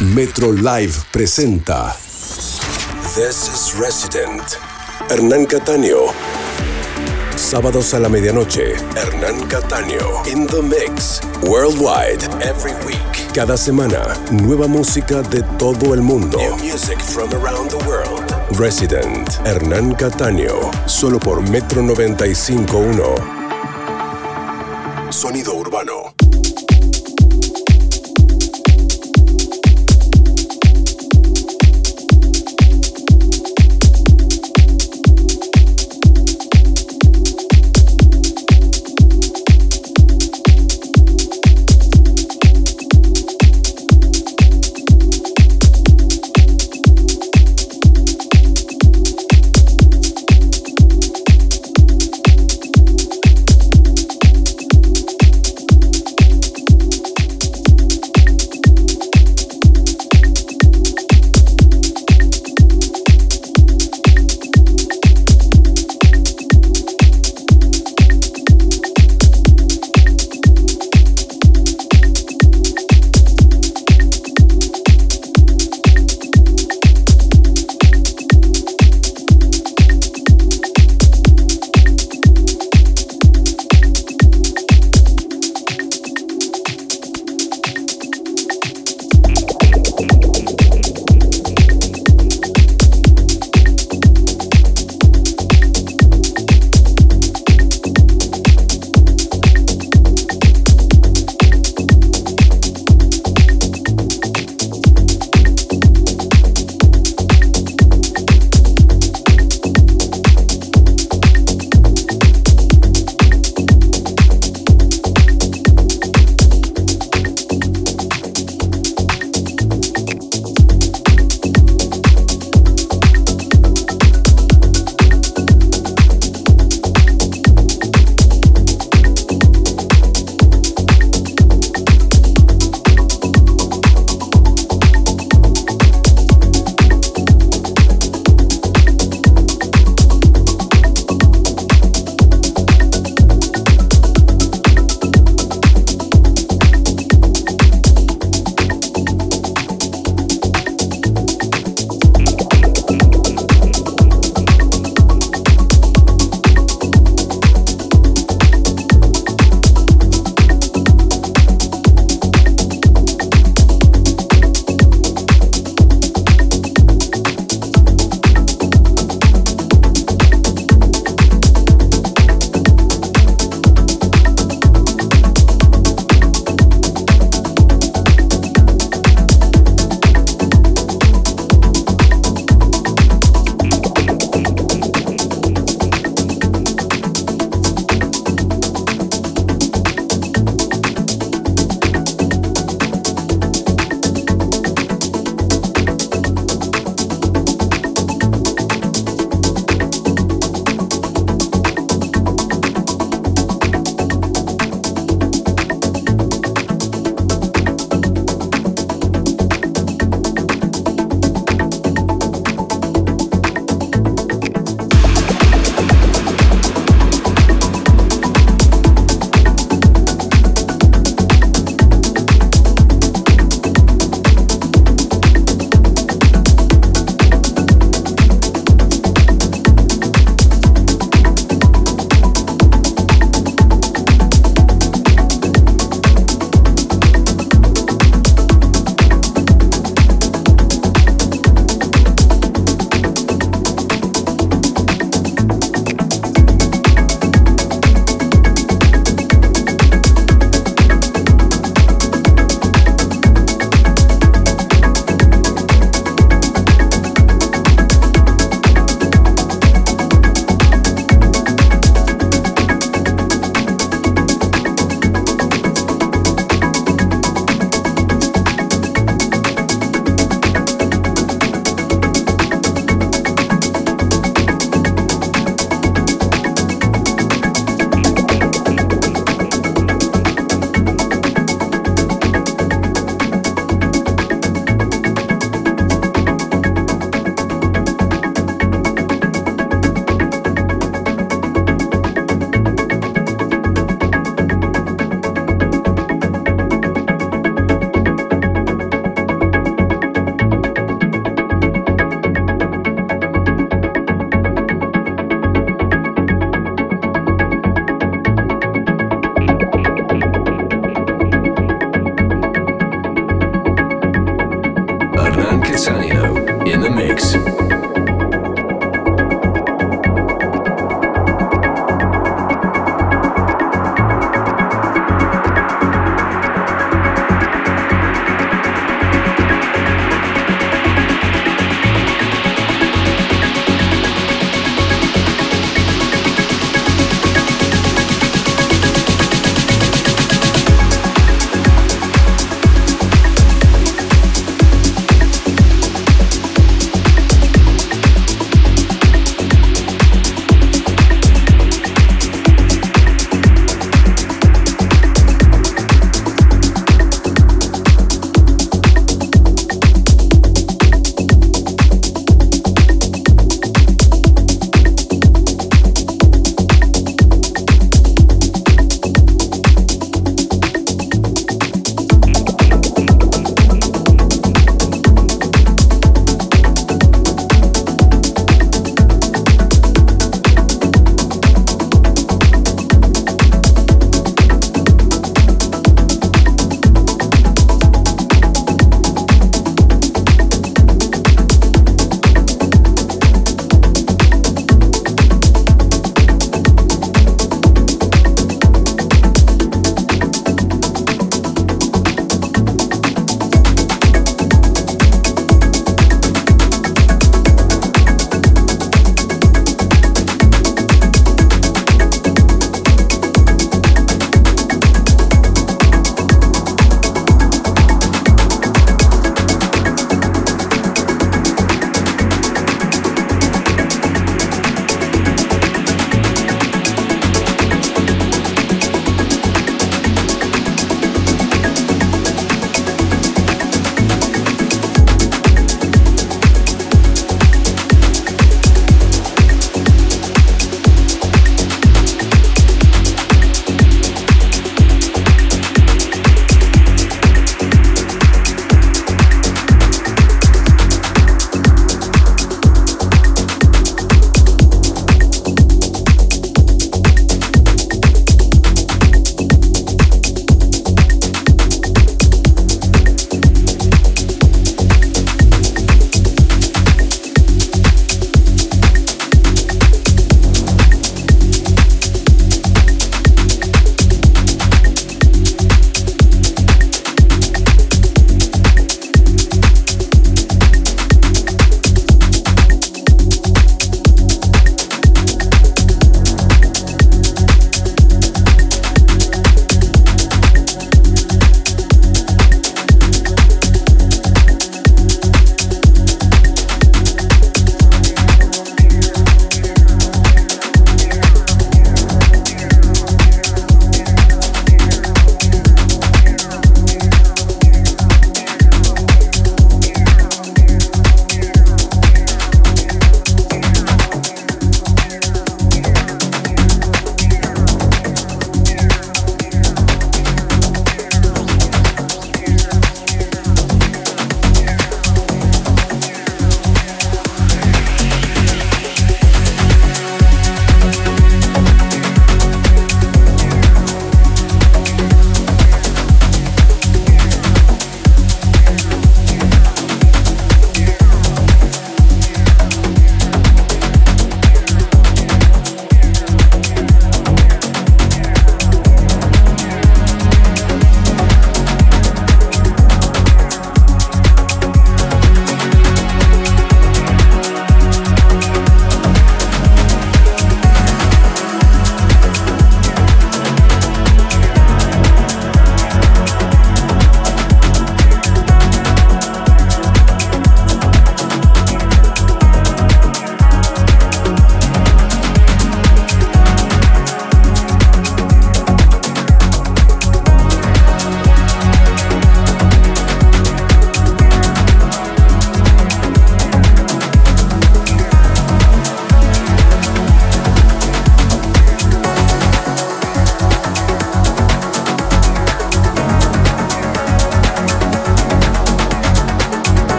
Metro Live presenta This is Resident. Hernán Cataño. Sábados a la medianoche, Hernán Cataño. In the mix. Worldwide. Every week. Cada semana, nueva música de todo el mundo. New music from around the world. Resident. Hernán Cataño. Solo por Metro 95.1. Sonido urbano.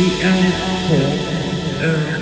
the alpha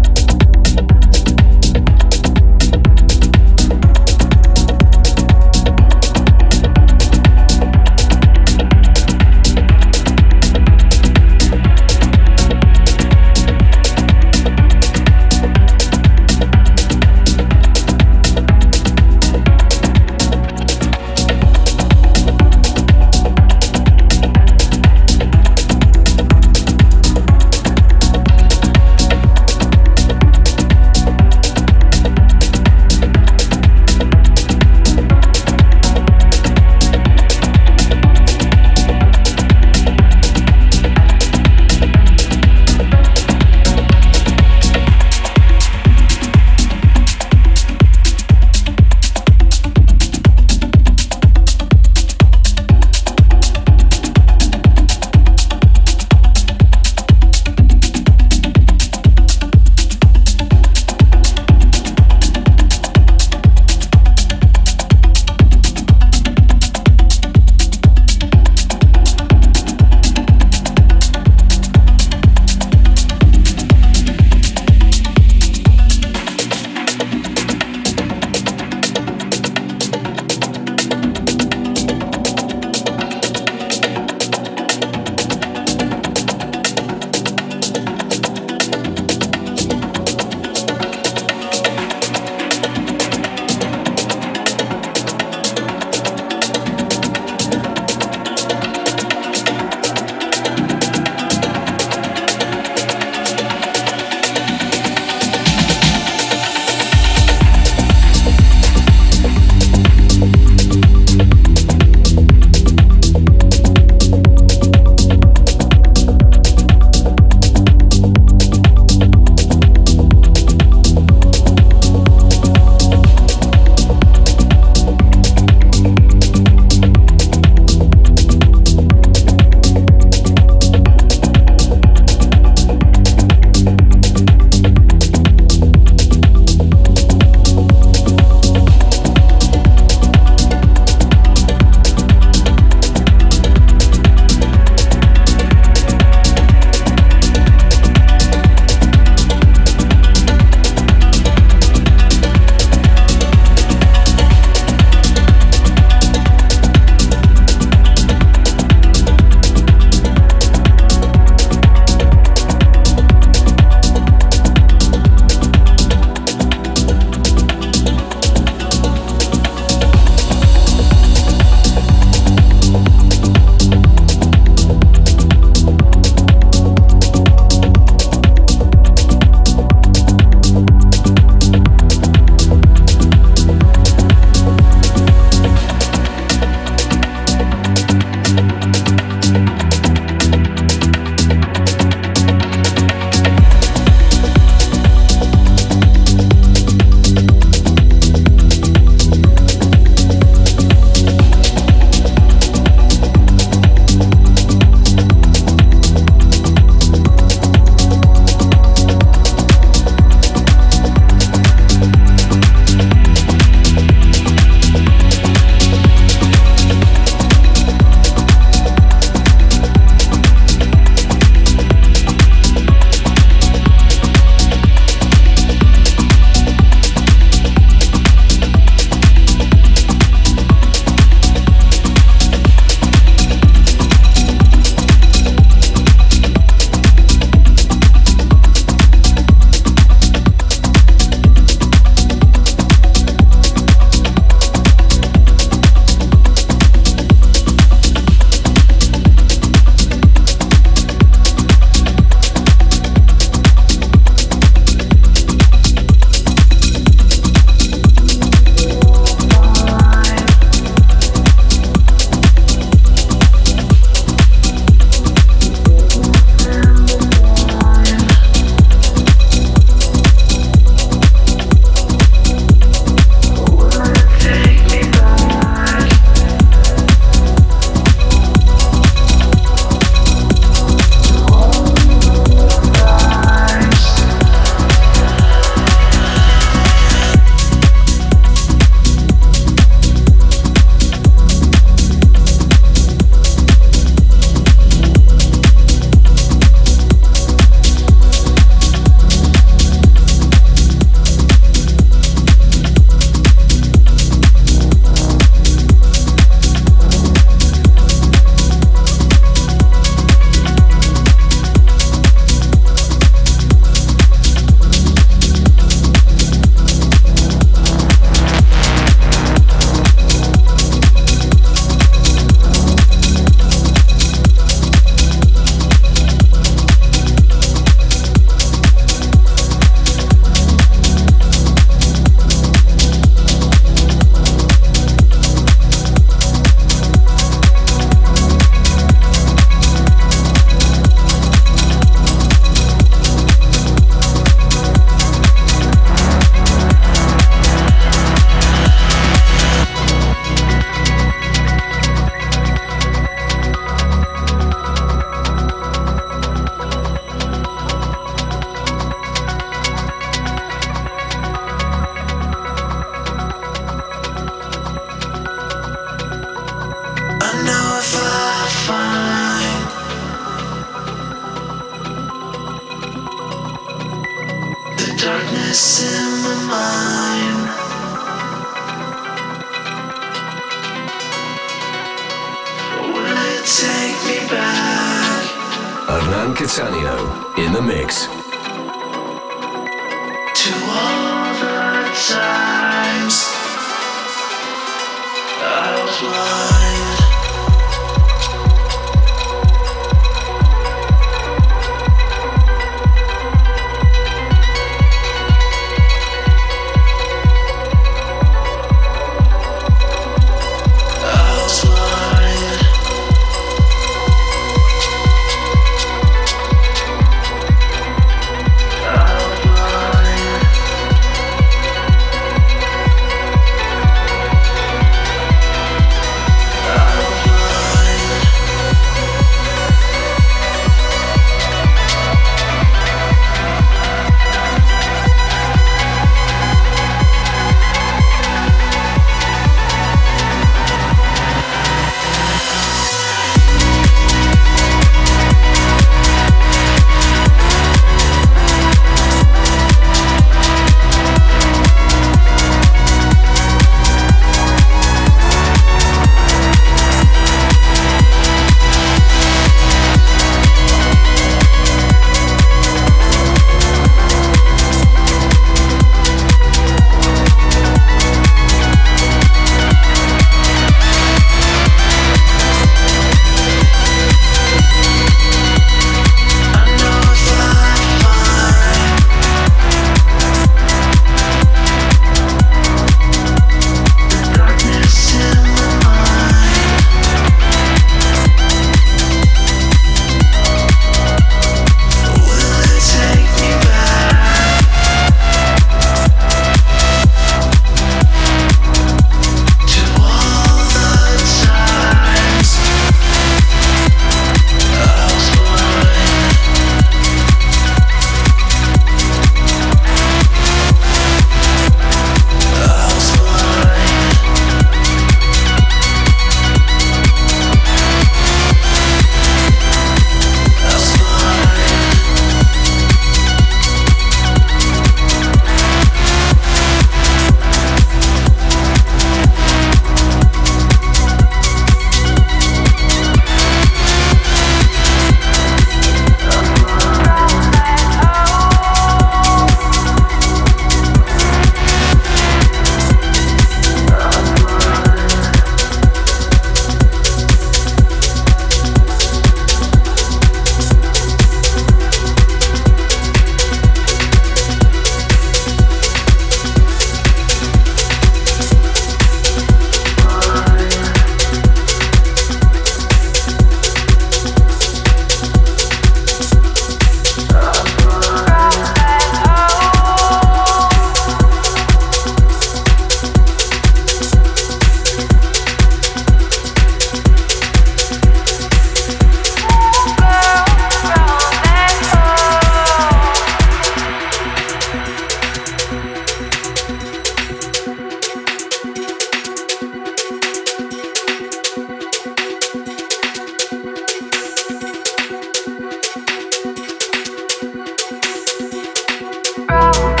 from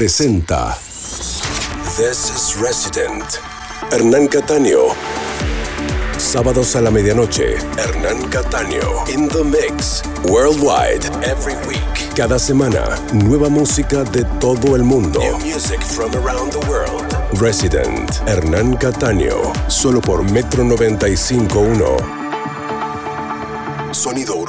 presenta This is Resident. Hernán Cataño. Sábados a la medianoche, Hernán Cataño. In the Mix. Worldwide. Every week. Cada semana, nueva música de todo el mundo. New music from around the world. Resident. Hernán Cataño. Solo por Metro 95.1. Sonido.